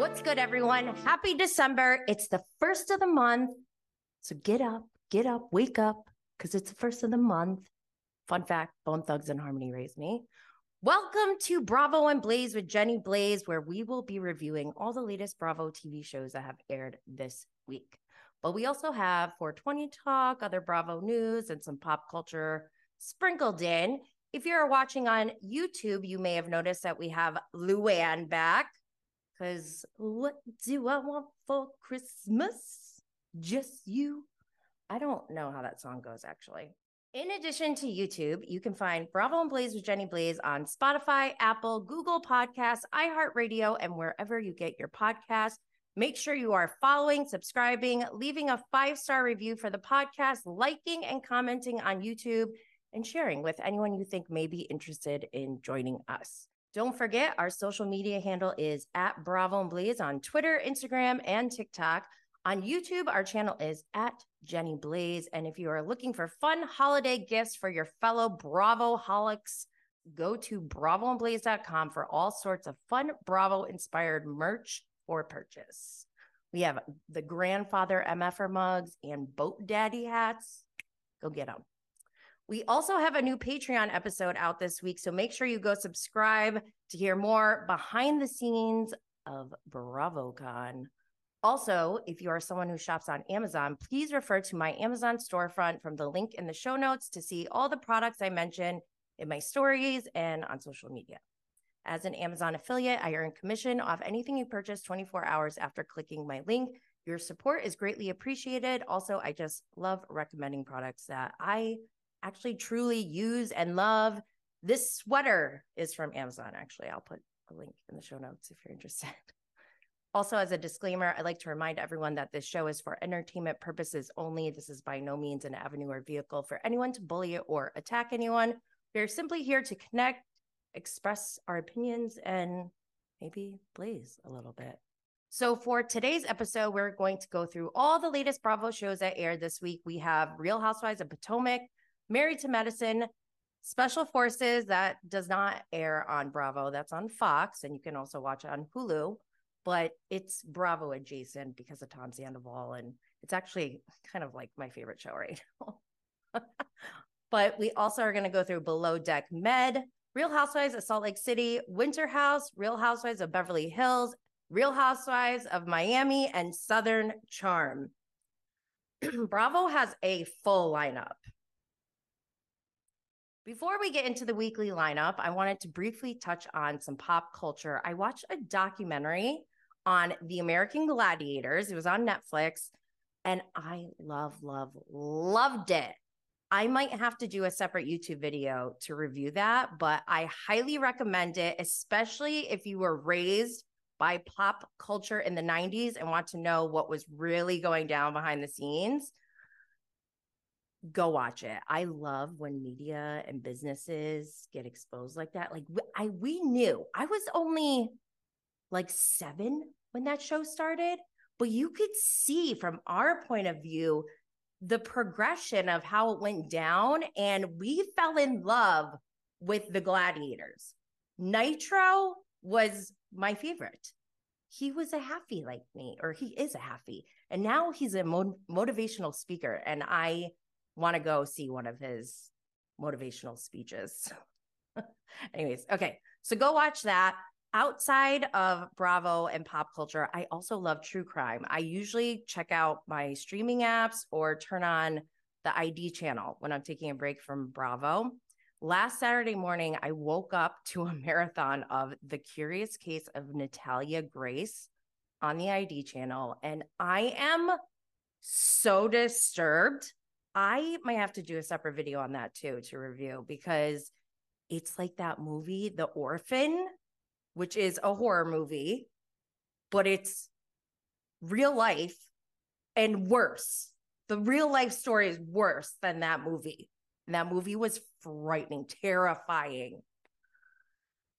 What's good, everyone? Happy December. It's the first of the month. So get up, get up, wake up, because it's the first of the month. Fun fact Bone Thugs and Harmony raised me. Welcome to Bravo and Blaze with Jenny Blaze, where we will be reviewing all the latest Bravo TV shows that have aired this week. But we also have 420 Talk, other Bravo news, and some pop culture sprinkled in. If you're watching on YouTube, you may have noticed that we have Luann back. Because what do I want for Christmas? Just you. I don't know how that song goes, actually. In addition to YouTube, you can find Bravo and Blaze with Jenny Blaze on Spotify, Apple, Google Podcasts, iHeartRadio, and wherever you get your podcasts. Make sure you are following, subscribing, leaving a five star review for the podcast, liking and commenting on YouTube, and sharing with anyone you think may be interested in joining us. Don't forget, our social media handle is at Bravo and Blaze on Twitter, Instagram, and TikTok. On YouTube, our channel is at Jenny Blaze. And if you are looking for fun holiday gifts for your fellow Bravo holics, go to bravoandblaze.com for all sorts of fun Bravo inspired merch for purchase. We have the grandfather MFR mugs and boat daddy hats. Go get them. We also have a new Patreon episode out this week. So make sure you go subscribe to hear more behind the scenes of BravoCon. Also, if you are someone who shops on Amazon, please refer to my Amazon storefront from the link in the show notes to see all the products I mention in my stories and on social media. As an Amazon affiliate, I earn commission off anything you purchase 24 hours after clicking my link. Your support is greatly appreciated. Also, I just love recommending products that I actually truly use and love. This sweater is from Amazon, actually. I'll put a link in the show notes if you're interested. Also, as a disclaimer, I'd like to remind everyone that this show is for entertainment purposes only. This is by no means an avenue or vehicle for anyone to bully or attack anyone. We're simply here to connect, express our opinions, and maybe blaze a little bit. So, for today's episode, we're going to go through all the latest Bravo shows that aired this week. We have Real Housewives of Potomac, Married to Medicine, Special Forces that does not air on Bravo, that's on Fox, and you can also watch it on Hulu, but it's Bravo adjacent because of Tom Sandoval, and it's actually kind of like my favorite show right now. but we also are going to go through Below Deck Med, Real Housewives of Salt Lake City, Winter House, Real Housewives of Beverly Hills, Real Housewives of Miami, and Southern Charm. Bravo has a full lineup. Before we get into the weekly lineup, I wanted to briefly touch on some pop culture. I watched a documentary on the American Gladiators. It was on Netflix, and I love, love, loved it. I might have to do a separate YouTube video to review that, but I highly recommend it, especially if you were raised by pop culture in the 90s and want to know what was really going down behind the scenes go watch it. I love when media and businesses get exposed like that. Like I we knew. I was only like 7 when that show started, but you could see from our point of view the progression of how it went down and we fell in love with the gladiators. Nitro was my favorite. He was a happy like me, or he is a happy. And now he's a mo- motivational speaker. And I want to go see one of his motivational speeches. Anyways, okay. So go watch that. Outside of Bravo and pop culture, I also love true crime. I usually check out my streaming apps or turn on the ID channel when I'm taking a break from Bravo. Last Saturday morning, I woke up to a marathon of The Curious Case of Natalia Grace on the ID channel, and I am so disturbed I might have to do a separate video on that too to review because it's like that movie, The Orphan, which is a horror movie, but it's real life and worse. The real life story is worse than that movie. And that movie was frightening, terrifying.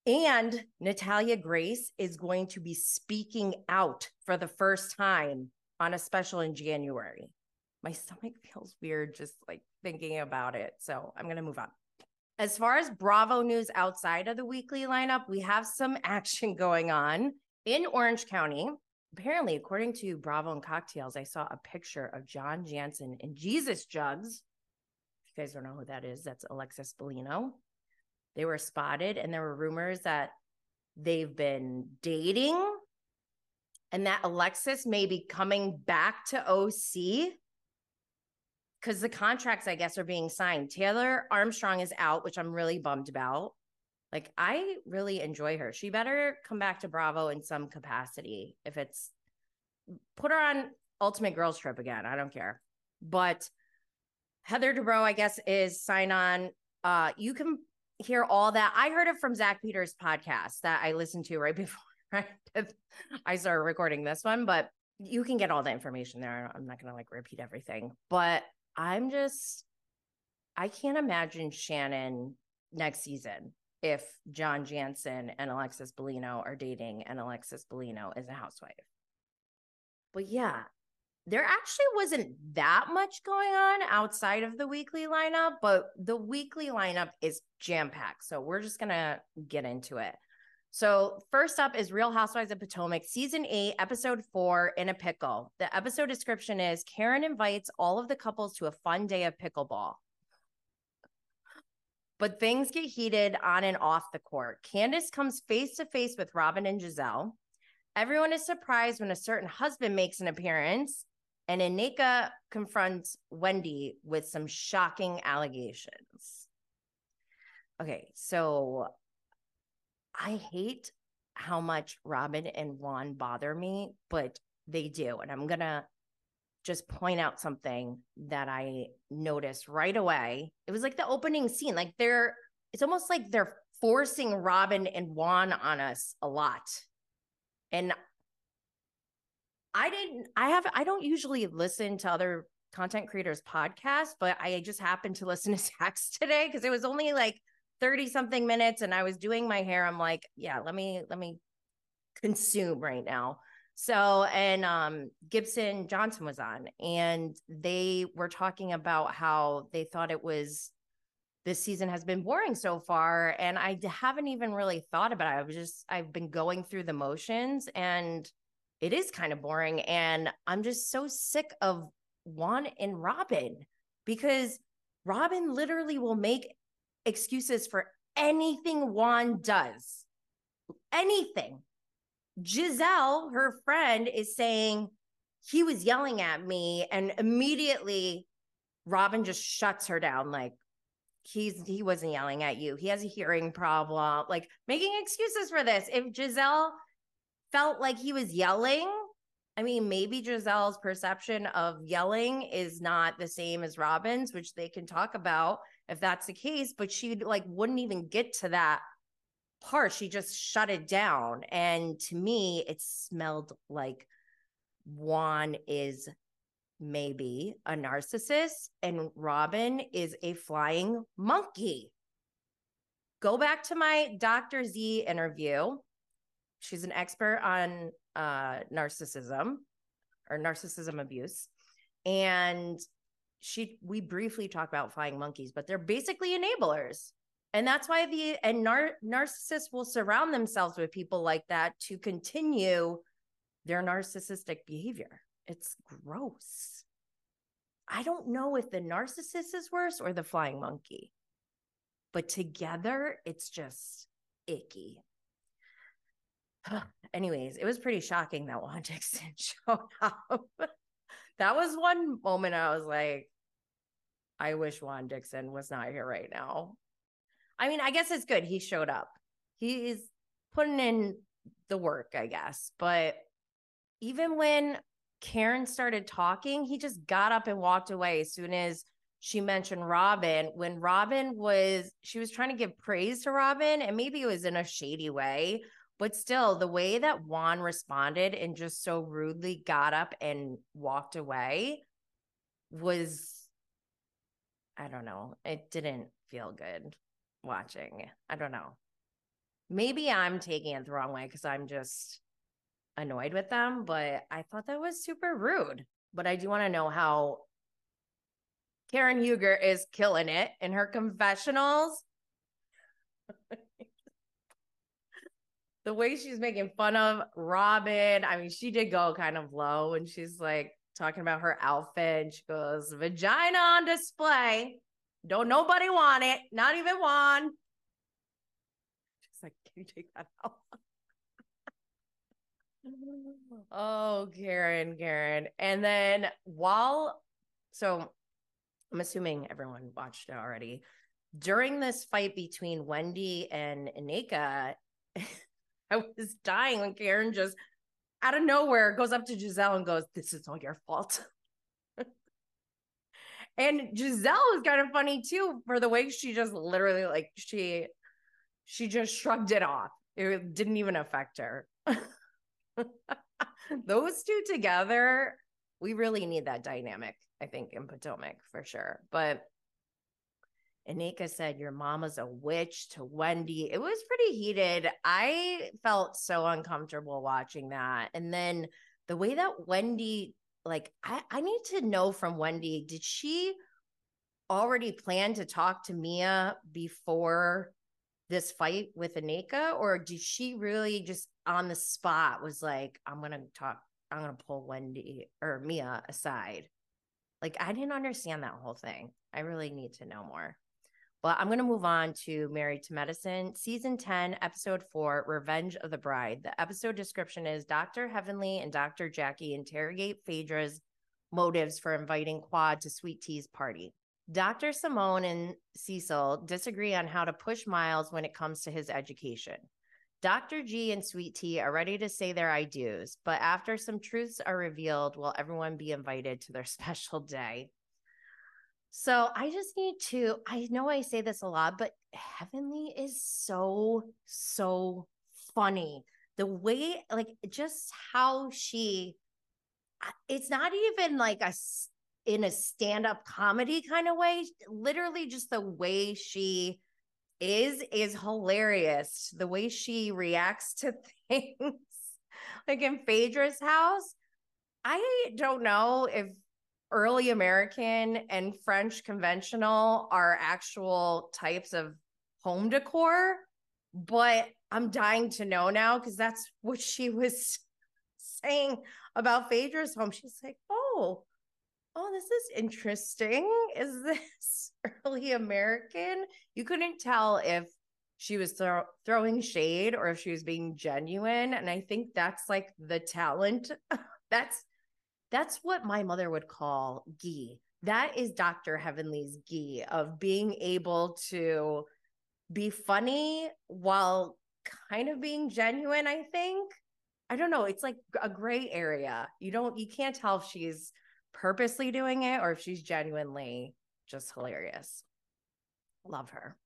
And Natalia Grace is going to be speaking out for the first time on a special in January my stomach feels weird just like thinking about it. So I'm going to move on. As far as Bravo news outside of the weekly lineup, we have some action going on. in Orange County, apparently, according to Bravo and Cocktails, I saw a picture of John Janssen and Jesus Jugs. If you guys don't know who that is, that's Alexis Bellino. They were spotted, and there were rumors that they've been dating and that Alexis may be coming back to OC because the contracts, I guess, are being signed. Taylor Armstrong is out, which I'm really bummed about. Like, I really enjoy her. She better come back to Bravo in some capacity. If it's put her on Ultimate Girls Trip again, I don't care. But Heather Dubrow, I guess, is sign on. Uh, you can hear all that. I heard it from Zack Peter's podcast that I listened to right before right? I started recording this one, but you can get all the information there. I'm not to like repeat everything, but I'm just, I can't imagine Shannon next season if John Janssen and Alexis Bellino are dating and Alexis Bellino is a housewife. But yeah, there actually wasn't that much going on outside of the weekly lineup, but the weekly lineup is jam packed. So we're just going to get into it. So, first up is Real Housewives of Potomac, season eight, episode four, In a Pickle. The episode description is Karen invites all of the couples to a fun day of pickleball. But things get heated on and off the court. Candiace comes face to face with Robin and Giselle. Everyone is surprised when a certain husband makes an appearance, and Nneka confronts Wendy with some shocking allegations. Okay, so I hate how much Robin and Juan bother me, but they do. And I'm going to just point out something that I noticed right away. It was like the opening scene. Like they're, it's almost like they're forcing Robin and Juan on us a lot. And I didn't, I have, I don't usually listen to other content creators' podcasts, but I just happened to listen to Zach's today because it was only like 30 something minutes and I was doing my hair. I'm like, yeah, let me, let me consume right now. So, and um, Gibson Johnson was on, and they were talking about how they thought it was this season has been boring so far. And I haven't even really thought about it. I was just, I've been going through the motions and it is kind of boring. And I'm just so sick of Juan and Robin because Robin literally will make excuses for anything Juan does. Anything. Giselle, her friend, is saying he was yelling at me, and immediately Robin just shuts her down. Like, he's he wasn't yelling at you. He has a hearing problem. Like making excuses for this. If giselle felt like he was yelling, I mean, maybe giselle's perception of yelling is not the same as Robin's, which they can talk about if that's the case, but she like wouldn't even get to that part. She just shut it down. And to me, it smelled like Juan is maybe a narcissist and Robin is a flying monkey. Go back to my Dr. Z interview. She's an expert on uh, narcissism or narcissism abuse. And she we briefly talk about flying monkeys, but they're basically enablers. And that's why the and nar- narcissists will surround themselves with people like that to continue their narcissistic behavior. It's gross. I don't know if the narcissist is worse or the flying monkey, but together it's just icky. Anyways, it was pretty shocking that Juan Dixon showed up. That was one moment I was like, I wish Juan Dixon was not here right now. I mean, I guess it's good he showed up. He's putting in the work, I guess. But even when Karen started talking, he just got up and walked away as soon as she mentioned Robin. When Robin was, she was trying to give praise to Robin, and maybe it was in a shady way, but still, the way that Juan responded and just so rudely got up and walked away was I don't know. It didn't feel good watching. I don't know. Maybe I'm taking it the wrong way because I'm just annoyed with them, but I thought that was super rude. But I do want to know how Karen Huger is killing it in her confessionals. The way she's making fun of Robin. I mean, she did go kind of low and she's like talking about her outfit. And she goes, vagina on display. Don't nobody want it, not even one. She's like, can you take that out? oh, Karen, Karen. And then while, so I'm assuming everyone watched it already. During this fight between Wendy and Nneka, I was dying when Karen just out of nowhere goes up to Giselle and goes, This is all your fault. and Giselle is kind of funny too for the way she just literally like she she just shrugged it off. It didn't even affect her. Those two together, we really need that dynamic, I think, in Potomac for sure. But Nneka said, Your mama's a witch to Wendy. It was pretty heated. I felt so uncomfortable watching that. And then the way that Wendy, like, I, I need to know from Wendy, did she already plan to talk to Mia before this fight with Nneka? Or did she really just on the spot was like, I'm going to talk, I'm going to pull Wendy or Mia aside? Like, I didn't understand that whole thing. I really need to know more. Well, I'm going to move on to Married to Medicine, season 10, episode 4, Revenge of the Bride. The episode description is Dr. Heavenly and Dr. Jackie interrogate Phaedra's motives for inviting Quad to Sweet Tea's party. Dr. Simone and Cecil disagree on how to push Miles when it comes to his education. Dr. G and Sweet Tea are ready to say their I do's, but after some truths are revealed, will everyone be invited to their special day? So I just need to, I know I say this a lot, but Heavenly is so, so funny. The way, like, just how she, uh, it's not even like a, in a stand up comedy kind of way. Literally, just the way she is, is hilarious. The way she reacts to things, like in Phaedra's house. I don't know if early American and French conventional are actual types of home decor, but I'm dying to know now because that's what she was saying about Phaedra's home. She's like, oh, oh, this is interesting. Is this early American? You couldn't tell if she was throw- throwing shade or if she was being genuine. And I think that's like the talent. that's that's what my mother would call ghee. That is Dr. Heavenly's ghee of being able to be funny while kind of being genuine, I think. I don't know. It's like a gray area. You don't, you can't tell if she's purposely doing it or if she's genuinely just hilarious. Love her.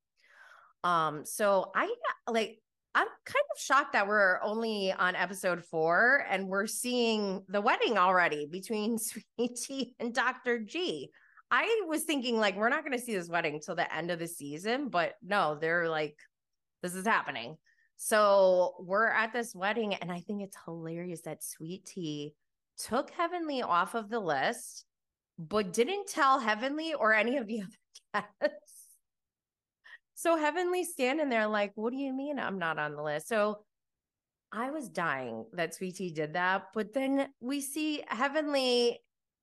Um, so I like I'm kind of shocked that we're only on episode four and we're seeing the wedding already between Sweet Tea and Dr. G. I was thinking like we're not going to see this wedding till the end of the season, but no, they're like, this is happening. So we're at this wedding, and I think it's hilarious that Sweet Tea took Heavenly off of the list, but didn't tell Heavenly or any of the other guests so Heavenly standing there like, what do you mean I'm not on the list? So I was dying that Sweet Tea did that. But then we see Heavenly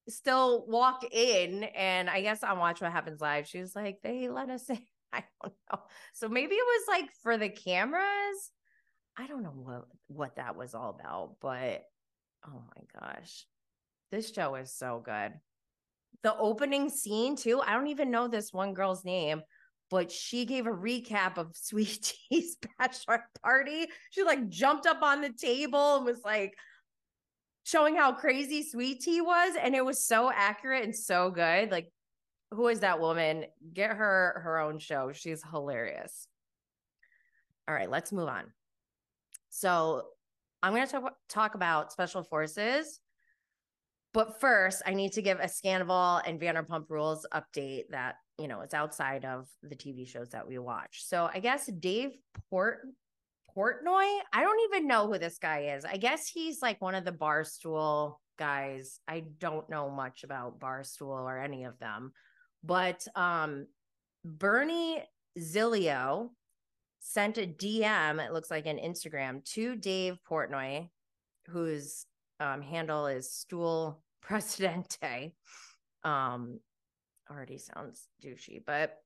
still walk in, and I guess on Watch What Happens Live, she was like, they let us in. I don't know. So maybe it was like for the cameras. I don't know what what that was all about, but oh my gosh. This show is so good. The opening scene too. I don't even know this one girl's name, but she gave a recap of Sweet Tea's bachelor party. She like jumped up on the table and was like showing how crazy Sweet Tea was. And it was so accurate and so good. Like, who is that woman? Get her her own show. She's hilarious. All right, let's move on. So I'm going to talk, talk about special forces. But first, I need to give a Scandoval and Vanderpump Rules update that you know, it's outside of the TV shows that we watch. So I guess Dave Port Portnoy, I don't even know who this guy is. I guess he's like one of the Barstool guys. I don't know much about Barstool or any of them. But um Bernie Zilio sent a DM, it looks like an Instagram, to Dave Portnoy, whose um, handle is Stool Presidente. Um, already sounds douchey, but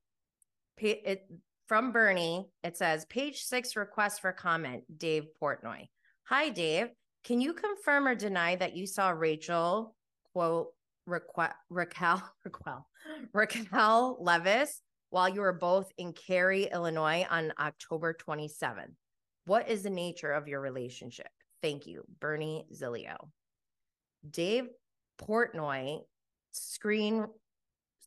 it from Bernie, it says page six request for comment, Dave Portnoy. Hi, Dave. Can you confirm or deny that you saw Rachel, quote, Raquel, Raquel, Raquel, Raquel Leviss while you were both in Cary, Illinois on October 27th? What is the nature of your relationship? Thank you, Bernie Zilio. Dave Portnoy screen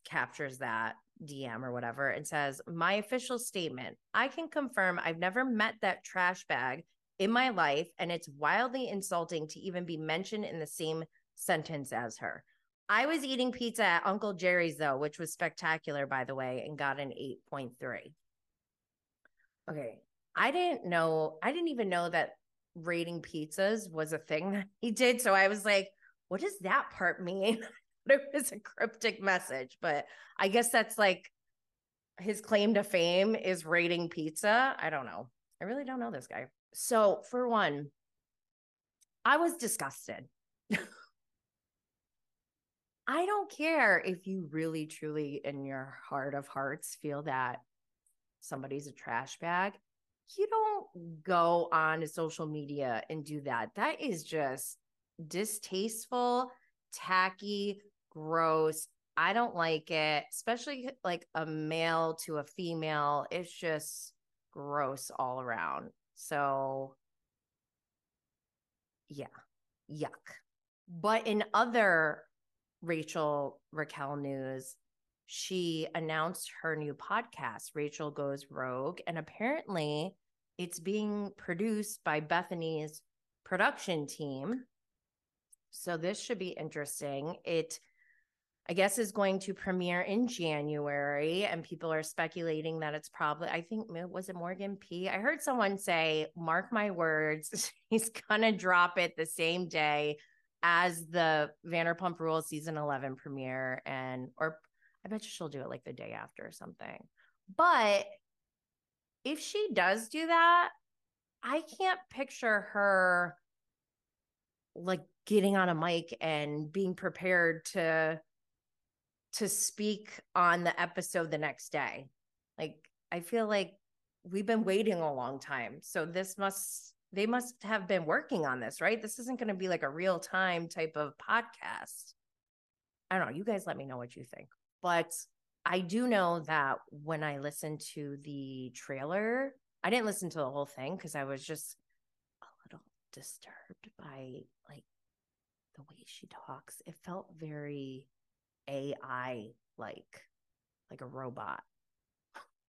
captures that DM or whatever and says, My official statement I can confirm I've never met that trash bag in my life, and it's wildly insulting to even be mentioned in the same sentence as her. I was eating pizza at Uncle Jerry's, though, which was spectacular, by the way, and got an 8.3. Okay. I didn't know, I didn't even know that rating pizzas was a thing that he did. So I was like, what does that part mean? it was a cryptic message, but I guess that's like his claim to fame is rating pizza. I don't know. I really don't know this guy. So, for one, I was disgusted. I don't care if you really, truly, in your heart of hearts, feel that somebody's a trash bag. You don't go on to social media and do that. That is just distasteful, tacky, gross. I don't like it, especially like a male to a female. It's just gross all around. So, yeah, yuck. But in other Rachel Raquel news, she announced her new podcast, Rachel Goes Rogue. And apparently, it's being produced by Bethenny's production team. So, this should be interesting. It I guess is going to premiere in January, and people are speculating that it's probably, I think, was it Morgan P? I heard someone say, mark my words, he's gonna drop it the same day as the Vanderpump Rules season 11 premiere, and, or I bet you she'll do it like the day after or something. But if she does do that, I can't picture her like getting on a mic and being prepared to to speak on the episode the next day. Like I feel like we've been waiting a long time. So this must they must have been working on this, right? This isn't going to be like a real time type of podcast. I don't know. You guys let me know what you think. But I do know that when I listened to the trailer, I didn't listen to the whole thing because I was just a little disturbed by like the way she talks. It felt very AI like, like a robot.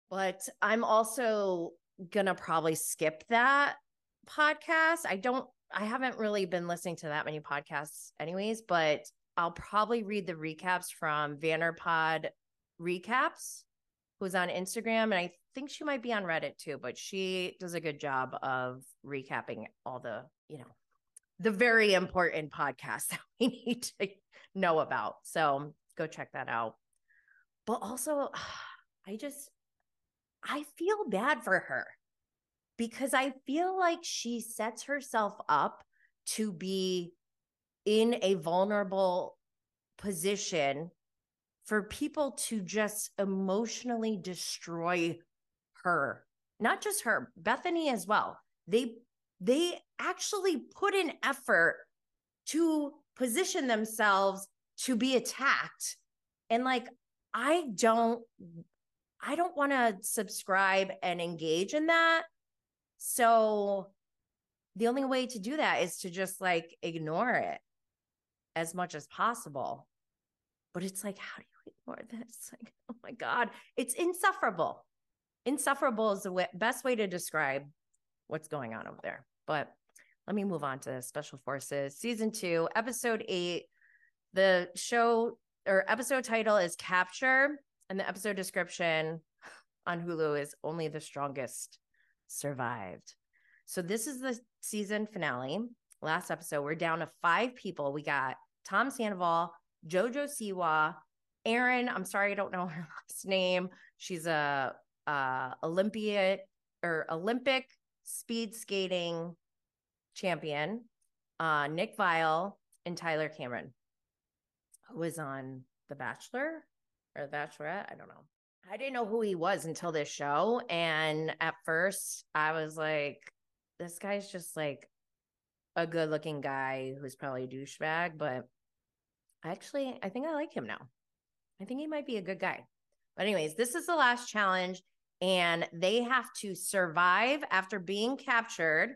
But I'm also gonna probably skip that podcast. I don't, I haven't really been listening to that many podcasts, anyways, but I'll probably read the recaps from Vanderpod Recaps, who's on Instagram. And I think she might be on Reddit too, but she does a good job of recapping all the, you know, the very important podcasts that we need to know about. So go check that out. But also, I just, I feel bad for her because I feel like she sets herself up to be in a vulnerable position for people to just emotionally destroy her not just her bethenny as well they they actually put an effort to position themselves to be attacked. And like, I don't, I don't want to subscribe and engage in that. So the only way to do that is to just like ignore it as much as possible. But it's like, how do you ignore this? Like, oh my God, it's insufferable. Insufferable is the way, best way to describe what's going on over there. But let me move on to Special Forces season two, episode eight the show or episode title is Capture, and the episode description on Hulu is Only the Strongest Survived. So, this is the season finale. Last episode, we're down to five people. We got Tom Sandoval, JoJo Siwa, Erin. I'm sorry, I don't know her last name. She's a, a Olympian or Olympic speed skating champion, uh, Nick Viall and Tyler Cameron, was on The Bachelor or The Bachelorette. I don't know. I didn't know who he was until this show. And at first, I was like, this guy's just like a good looking guy who's probably a douchebag. But actually, I think I like him now. I think he might be a good guy. But, anyways, this is the last challenge. And they have to survive after being captured.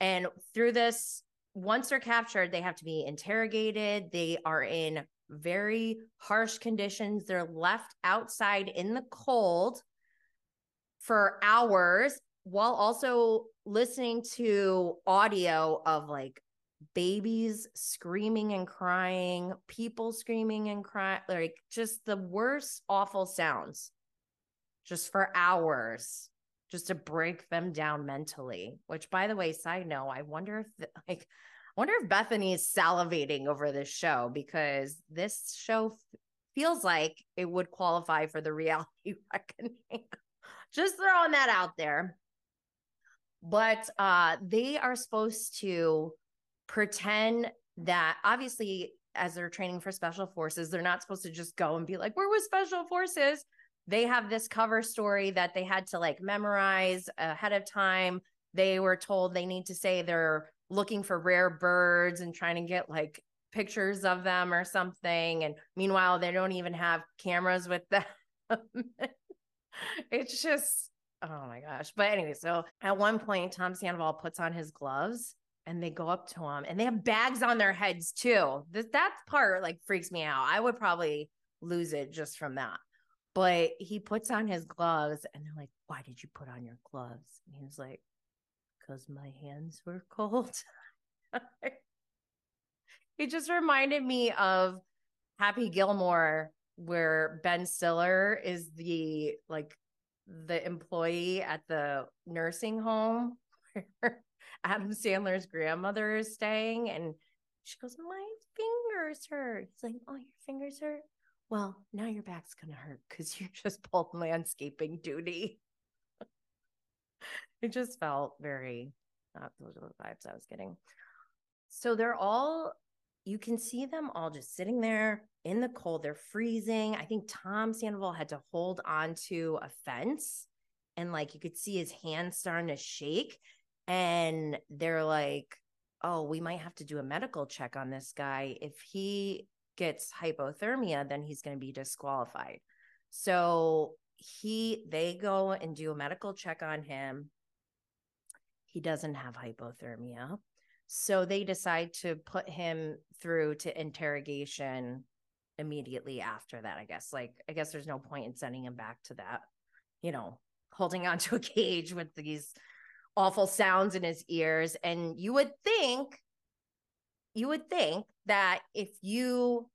And through this, once they're captured, they have to be interrogated. They are in very harsh conditions. They're left outside in the cold for hours while also listening to audio of like babies screaming and crying, people screaming and crying, like just the worst awful sounds just for hours just to break them down mentally. Which by the way, side note, I wonder if like I wonder if Bethenny is salivating over this show because this show f- feels like it would qualify for the reality reckoning. Just throwing that out there. But uh, they are supposed to pretend that obviously, as they're training for special forces, they're not supposed to just go and be like, "We're with special forces." They have this cover story that they had to like memorize ahead of time. They were told they need to say they're looking for rare birds and trying to get like pictures of them or something. And meanwhile, they don't even have cameras with them. it's just, oh my gosh. But anyway, so at one point, Tom Sandoval puts on his gloves and they go up to him and they have bags on their heads too. That part like freaks me out. I would probably lose it just from that. But he puts on his gloves and they're like, Why did you put on your gloves? And he was like, because my hands were cold. it just reminded me of Happy Gilmore, where Ben Stiller is the like the employee at the nursing home where Adam Sandler's grandmother is staying, and she goes, "My fingers hurt." He's like, "Oh, your fingers hurt." Well, now your back's gonna hurt because you just pulled landscaping duty it just felt very not those are the vibes I was getting. So they're all you can see them all just sitting there in the cold. They're freezing. I think Tom Sandoval had to hold on to a fence and like you could see his hands starting to shake. And they're like, oh, we might have to do a medical check on this guy. If he gets hypothermia, then he's going to be disqualified. So he they go and do a medical check on him he doesn't have hypothermia. So they decide to put him through to interrogation immediately after that, I guess. Like, I guess there's no point in sending him back to that, you know, holding onto a cage with these awful sounds in his ears. And you would think, you would think that if you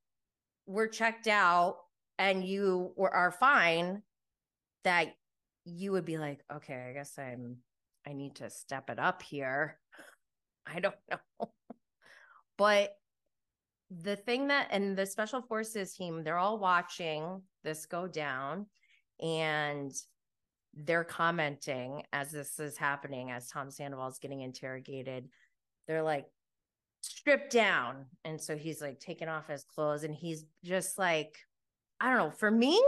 were checked out and you were are fine, that you would be like, okay, I guess I'm I need to step it up here. I don't know. but the thing that, and the special forces team, they're all watching this go down and they're commenting as this is happening, as Tom Sandoval is getting interrogated. They're like, strip down. And so he's like taking off his clothes and he's just like, I don't know. For me,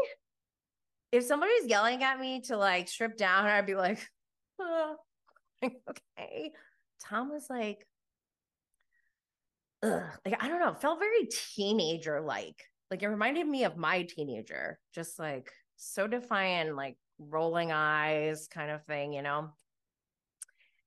if somebody's yelling at me to like strip down, I'd be like, oh, okay. Tom was like, Ugh. like I don't know, felt very teenager like. Like it reminded me of my teenager, just like so defiant, like rolling eyes kind of thing, you know.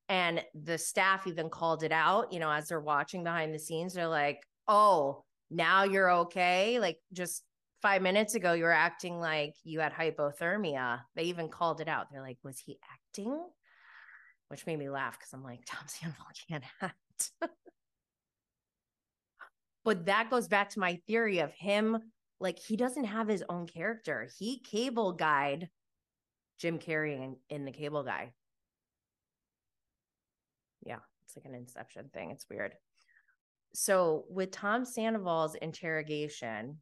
And the staff even called it out, you know, as they're watching behind the scenes. They're like, oh, now you're okay. Like just five minutes ago, you were acting like you had hypothermia. They even called it out. They're like, was he acting? which made me laugh because I'm like, Tom Sandoval can't act. but that goes back to my theory of him, like he doesn't have his own character. He cable guide Jim Carrey in, in the cable guy. Yeah, it's like an inception thing. It's weird. So with Tom Sandoval's interrogation,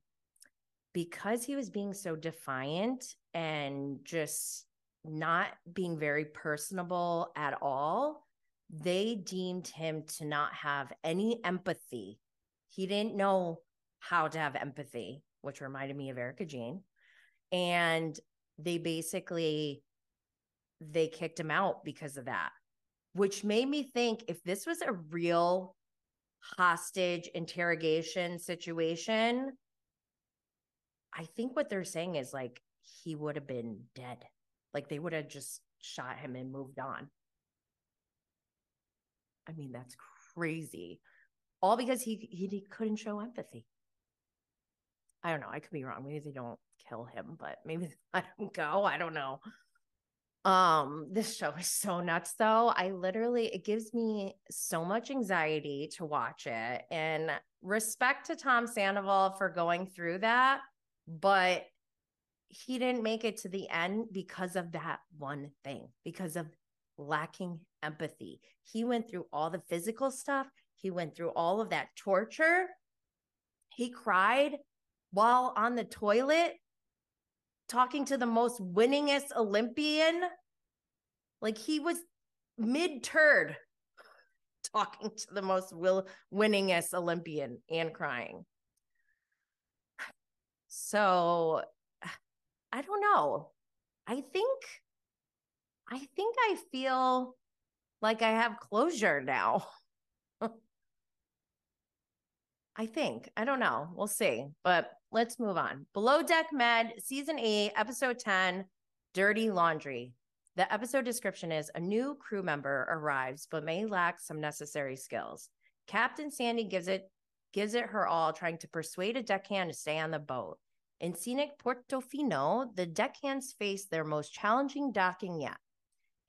because he was being so defiant and just not being very personable at all, they deemed him to not have any empathy. He didn't know how to have empathy, which reminded me of Erika Jayne. And they basically they kicked him out because of that, which made me think if this was a real hostage interrogation situation, I think what they're saying is like he would have been dead. Like they would have just shot him and moved on. I mean, that's crazy. All because he he, he couldn't show empathy. I don't know. I could be wrong. Maybe they don't kill him, but maybe let him go. I don't know. Um, this show is so nuts though. I literally it gives me so much anxiety to watch it. And respect to Tom Sandoval for going through that, but he didn't make it to the end because of that one thing, because of lacking empathy. He went through all the physical stuff, he went through all of that torture. He cried while on the toilet talking to the most winningest Olympian. Like he was mid turd talking to the most will winningest Olympian and crying. So I don't know. I think I think I feel like I have closure now. I think. I don't know. We'll see. But let's move on. Below Deck Med, season eight, episode 10, Dirty Laundry. The episode description is a new crew member arrives but may lack some necessary skills. Captain Sandy gives it gives it her all, trying to persuade a deckhand to stay on the boat. In scenic Portofino, the deckhands face their most challenging docking yet.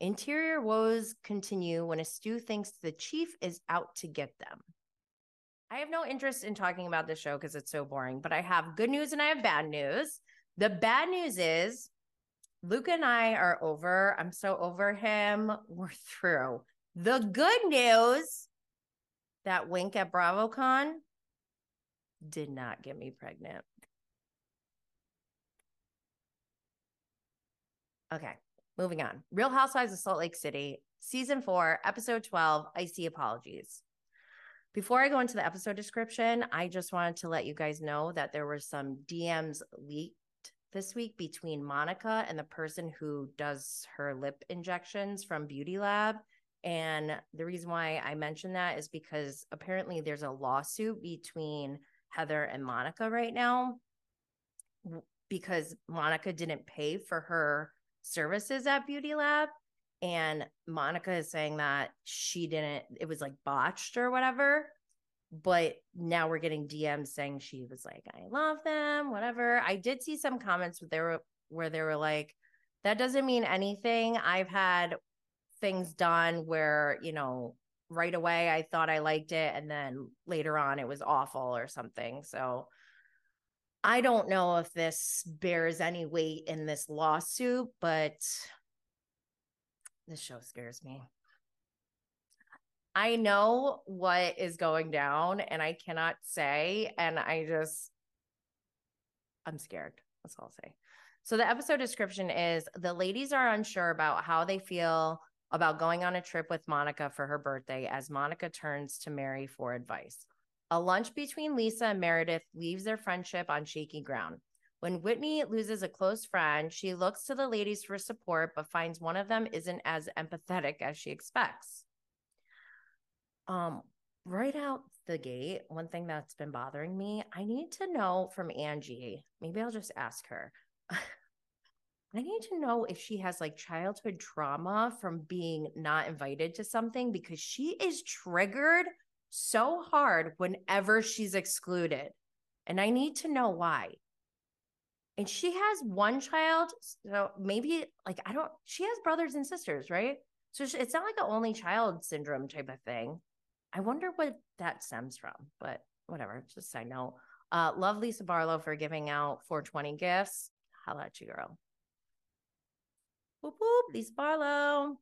Interior woes continue when a stew thinks the chief is out to get them. I have no interest in talking about this show because it's so boring, but I have good news and I have bad news. The bad news is Luka and I are over. I'm so over him. We're through. The good news that wink at BravoCon did not get me pregnant. Okay, moving on. Real Housewives of Salt Lake City, season four, episode 12 Icy Apologies. Before I go into the episode description, I just wanted to let you guys know that there were some DMs leaked this week between Monica and the person who does her lip injections from Beauty Lab. And the reason why I mention that is because apparently there's a lawsuit between Heather and Monica right now because Monica didn't pay for her services at Beauty Lab and Monica is saying that she didn't, it was like botched or whatever. But now we're getting DMs saying she was like, I love them, whatever. I did see some comments where they were where they were like, that doesn't mean anything. I've had things done where, you know, right away I thought I liked it and then later on it was awful or something. So I don't know if this bears any weight in this lawsuit, but this show scares me. I know what is going down and I cannot say. And I just, I'm scared. That's all I'll say. So the episode description is the ladies are unsure about how they feel about going on a trip with Monica for her birthday as Monica turns to Mary for advice. A lunch between Lisa and Meredith leaves their friendship on shaky ground. When Whitney loses a close friend, she looks to the ladies for support, but finds one of them isn't as empathetic as she expects. Um, right out the gate, one thing that's been bothering me, I need to know from Angie. Maybe I'll just ask her. I need to know if she has like childhood trauma from being not invited to something because she is triggered so hard whenever she's excluded. And I need to know why and she has one child so maybe like i don't she has brothers and sisters right? So it's not like an only child syndrome type of thing. I wonder what that stems from but whatever just side note. Uh love lisa barlow for giving out 420 gifts. How about you girl? Whoop whoop lisa barlow.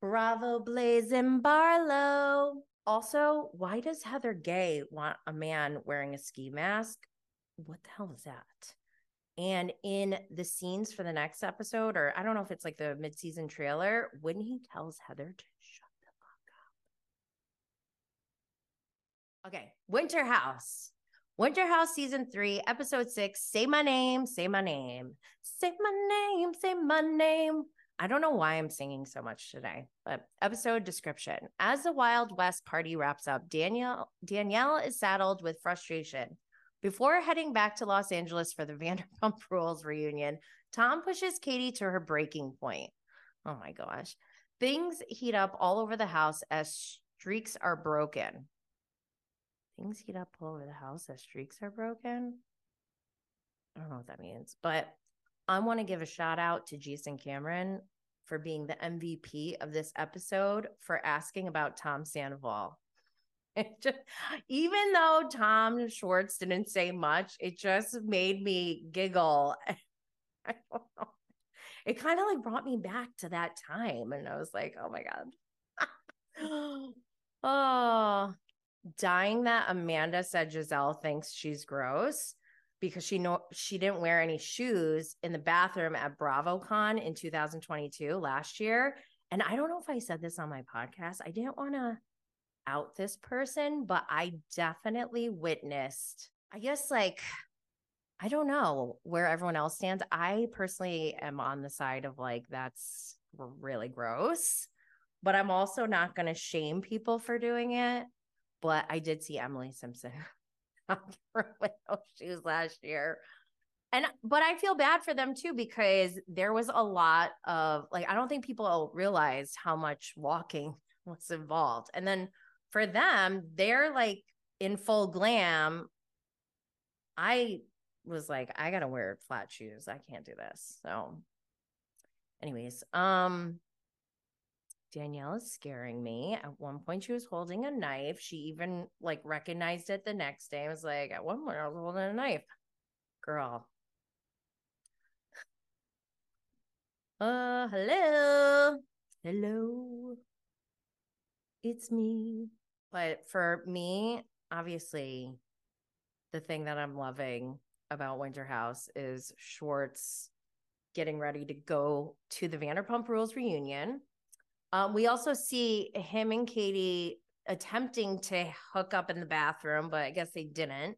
Bravo blazing barlow. Also why does heather gay want a man wearing a ski mask what the hell is that And in the scenes for the next episode, or I don't know if it's like the mid-season trailer, when he tells Heather to shut the fuck up. Okay, Winter House. Winter House season three, episode six. Say my name, say my name, say my name, say my name. I don't know why I'm singing so much today, but episode description. As the Wild West party wraps up, Danielle Danielle is saddled with frustration. Before heading back to Los Angeles for the Vanderpump Rules reunion, Tom pushes Katie to her breaking point. Oh my gosh. Things heat up all over the house as streaks are broken. Things heat up all over the house as streaks are broken. I don't know what that means, but I want to give a shout out to Jason Cameron for being the MVP of this episode for asking about Tom Sandoval. Just, even though Tom Schwartz didn't say much, it just made me giggle. I don't know. It kind of like brought me back to that time. And I was like, oh my God. oh, dying that Amanda said Gizelle thinks she's gross because she know she didn't wear any shoes in the bathroom at BravoCon in 2022 last year. And I don't know if I said this on my podcast. I didn't want to out this person, but I definitely witnessed, I guess, like, I don't know where everyone else stands. I personally am on the side of like, that's really gross, but I'm also not going to shame people for doing it. But I did see Emily Simpson with those shoes last year. And but I feel bad for them too because there was a lot of like I don't think people realized how much walking was involved. And then for them, they're like in full glam. I was like, I gotta wear flat shoes. I can't do this. So, anyways, um, Danielle is scaring me. At one point, she was holding a knife. She even like recognized it the next day. I was like, at one point, I was holding a knife. Girl. Uh, hello. Hello. It's me. But for me, obviously, the thing that I'm loving about Winter House is Schwartz getting ready to go to the Vanderpump Rules reunion. Um, we also see him and Katie attempting to hook up in the bathroom, but I guess they didn't,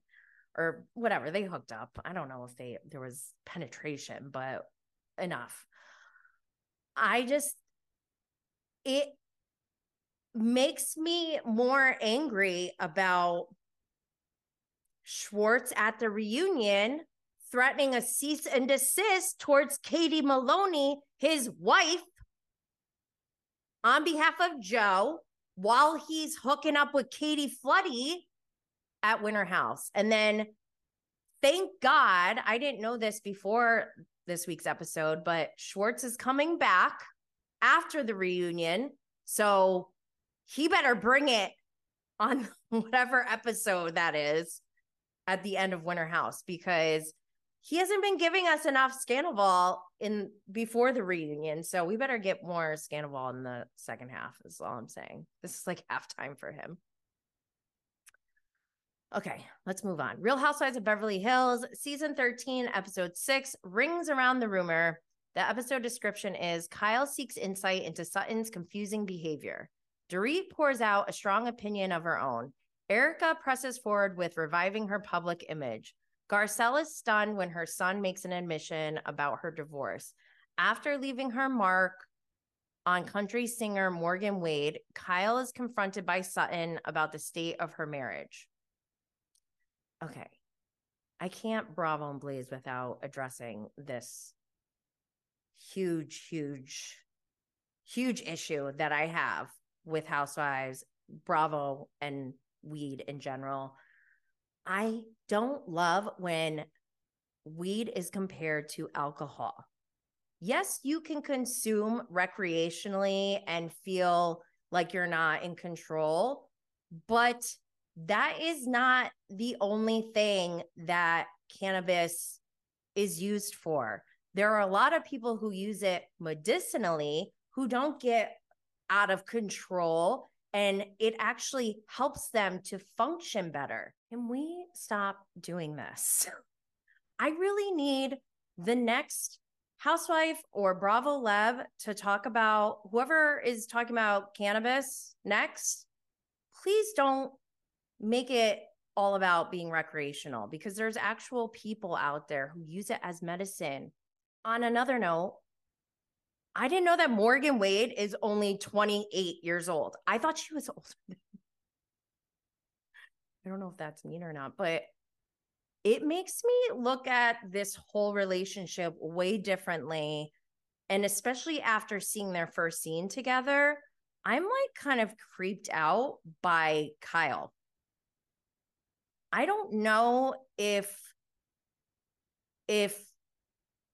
or whatever. They hooked up. I don't know if they there was penetration, but enough. I just it makes me more angry about Schwartz at the reunion threatening a cease and desist towards Katie Maloney, his wife, on behalf of Joe, while he's hooking up with Katie Floody at Winter House. And then, thank God, I didn't know this before this week's episode, but Schwartz is coming back after the reunion. So he better bring it on whatever episode that is at the end of Winter House because he hasn't been giving us enough Scandoval in before the reunion. So we better get more Scandoval in the second half, is all I'm saying. This is like halftime for him. Okay, let's move on. Real Housewives of Beverly Hills, season 13, episode six, rings around the rumor. The episode description is Kyle seeks insight into Sutton's confusing behavior. Dorit pours out a strong opinion of her own. Erika presses forward with reviving her public image. Garcelle is stunned when her son makes an admission about her divorce. After leaving her mark on country singer Morgan Wade, Kyle is confronted by Sutton about the state of her marriage. Okay. I can't bravo and blaze without addressing this huge, huge, huge issue that I have with Housewives, Bravo, and weed in general. I don't love when weed is compared to alcohol. Yes, you can consume recreationally and feel like you're not in control, but that is not the only thing that cannabis is used for. There are a lot of people who use it medicinally who don't get out of control and it actually helps them to function better. Can we stop doing this? I really need the next housewife or Bravo Leb to talk about whoever is talking about cannabis next, please don't make it all about being recreational because there's actual people out there who use it as medicine. On another note, I didn't know that Morgan Wade is only 28 years old. I thought she was older. I don't know if that's mean or not, but it makes me look at this whole relationship way differently. And especially after seeing their first scene together, I'm like kind of creeped out by Kyle. I don't know if if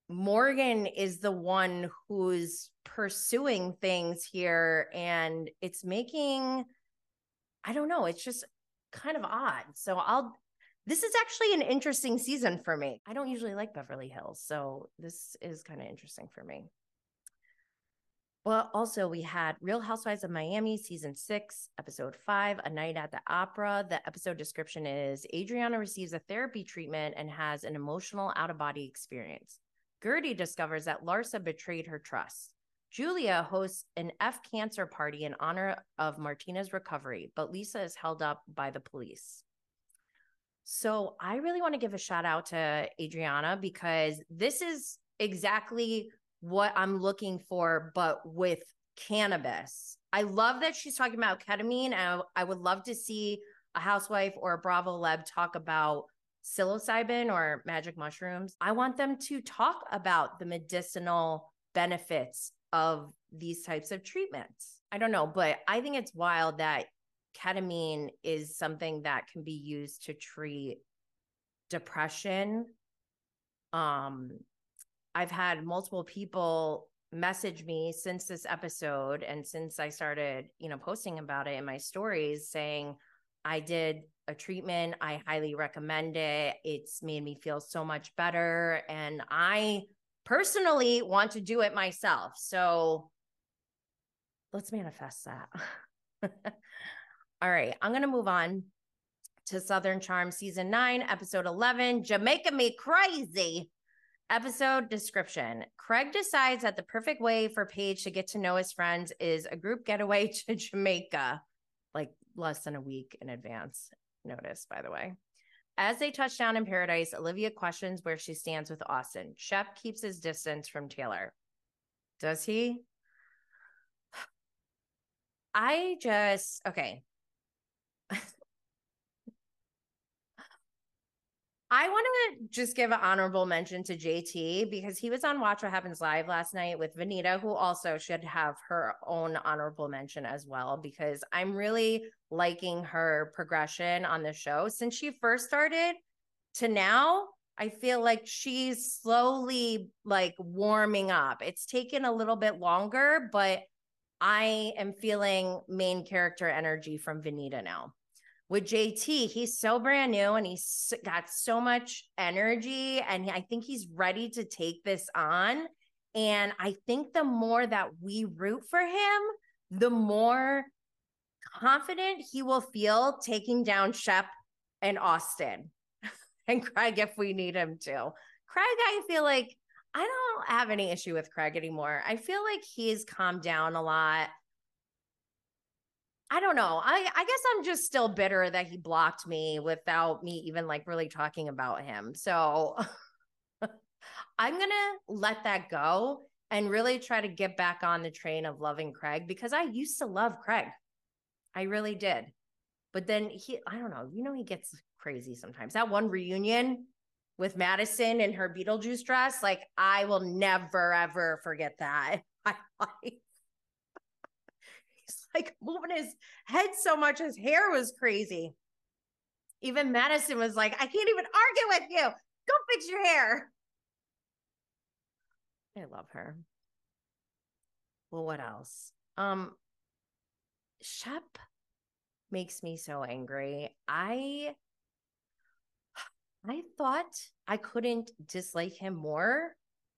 Morgan is the one who's pursuing things here and it's making I don't know, it's just kind of odd. So I'll this is actually an interesting season for me. I don't usually like Beverly Hills, so this is kind of interesting for me. Well, also we had Real Housewives of Miami season 6, episode 5, A Night at the Opera. The episode description is Adriana receives a therapy treatment and has an emotional out-of-body experience. Guerdy discovers that Larsa betrayed her trust. Julia hosts an F cancer party in honor of Martina's recovery, but Lisa is held up by the police. So I really want to give a shout out to Adriana because this is exactly what I'm looking for, but with cannabis. I love that she's talking about ketamine. I, I would love to see a housewife or a Bravo Leb talk about psilocybin or magic mushrooms. I want them to talk about the medicinal benefits of these types of treatments. I don't know, but I think it's wild that ketamine is something that can be used to treat depression. Um, I've had multiple people message me since this episode and since I started, you know, posting about it in my stories saying I did a treatment, I highly recommend it. It's made me feel so much better and I personally want to do it myself. So let's manifest that. All right, I'm going to move on to Southern Charm season 9, episode 11, Jamaican Me Crazy. Episode description Craig decides that the perfect way for Paige to get to know his friends is a group getaway to Jamaica, like less than a week in advance notice, by the way. As they touch down in paradise, Olivia questions where she stands with Austin. Shep keeps his distance from Taylor. Does he? I just, okay. I want to just give an honorable mention to JT because he was on Watch What Happens Live last night with Venita, who also should have her own honorable mention as well, because I'm really liking her progression on the show. Since she first started to now, I feel like she's slowly like warming up. It's taken a little bit longer, but I am feeling main character energy from Venita now with JT, he's so brand new and he's got so much energy. And I think he's ready to take this on. And I think the more that we root for him, the more confident he will feel taking down Shep and Austin and Craig if we need him to. Craig, I feel like I don't have any issue with Craig anymore. I feel like he's calmed down a lot. I don't know. I I guess I'm just still bitter that he blocked me without me even like really talking about him. So I'm going to let that go and really try to get back on the train of loving Craig because I used to love Craig. I really did. But then he I don't know, you know he gets crazy sometimes. That one reunion with Madison in her Beetlejuice dress, like I will never ever forget that. I like like moving his head so much, his hair was crazy. Even Madison was like, I can't even argue with you. Go fix your hair. I love her. Well, what else? Um, Shep makes me so angry. I I thought I couldn't dislike him more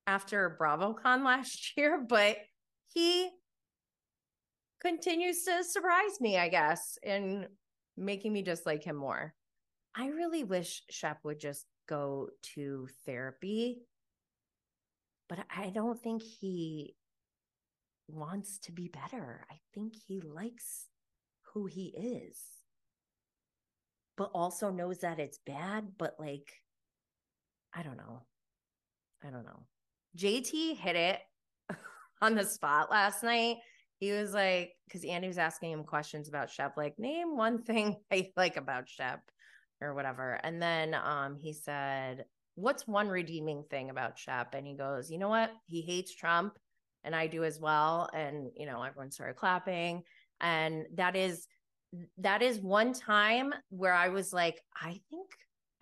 after BravoCon last year, but he continues to surprise me, I guess, in making me dislike him more. I really wish Shep would just go to therapy but I don't think he wants to be better. I think he likes who he is, but also knows that it's bad. But like, I don't know. I don't know. JT hit it on the spot last night. He was like, because Andy was asking him questions about Shep, like, name one thing I like about Shep or whatever. And then um he said, What's one redeeming thing about Shep? And he goes, You know what? He hates Trump and I do as well. And, you know, everyone started clapping. And that is that is one time where I was like, I think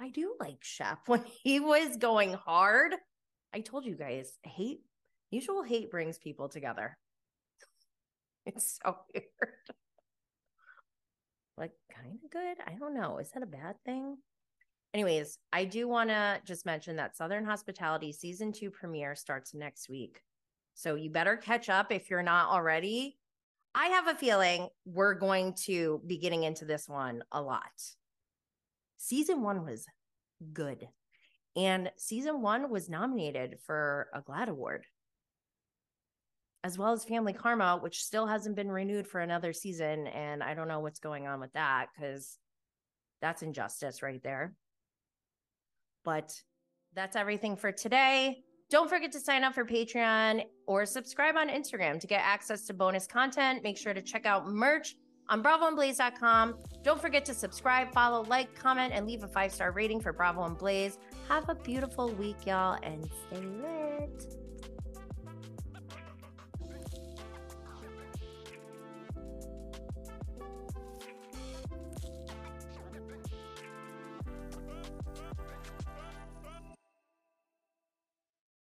I do like Shep when he was going hard. I told you guys, hate, usual hate brings people together. It's so weird. like, kind of good. I don't know. Is that a bad thing? Anyways, I do want to just mention that Southern Hospitality season two premiere starts next week. So you better catch up if you're not already. I have a feeling we're going to be getting into this one a lot. Season one was good. And season one was nominated for a GLAAD Award, as well as Family Karma, which still hasn't been renewed for another season. And I don't know what's going on with that because that's injustice right there. But that's everything for today. Don't forget to sign up for Patreon or subscribe on Instagram to get access to bonus content. Make sure to check out merch on bravoandblaze.com. Don't forget to subscribe, follow, like, comment, and leave a five star rating for Bravo and Blaze. Have a beautiful week, y'all, and stay lit.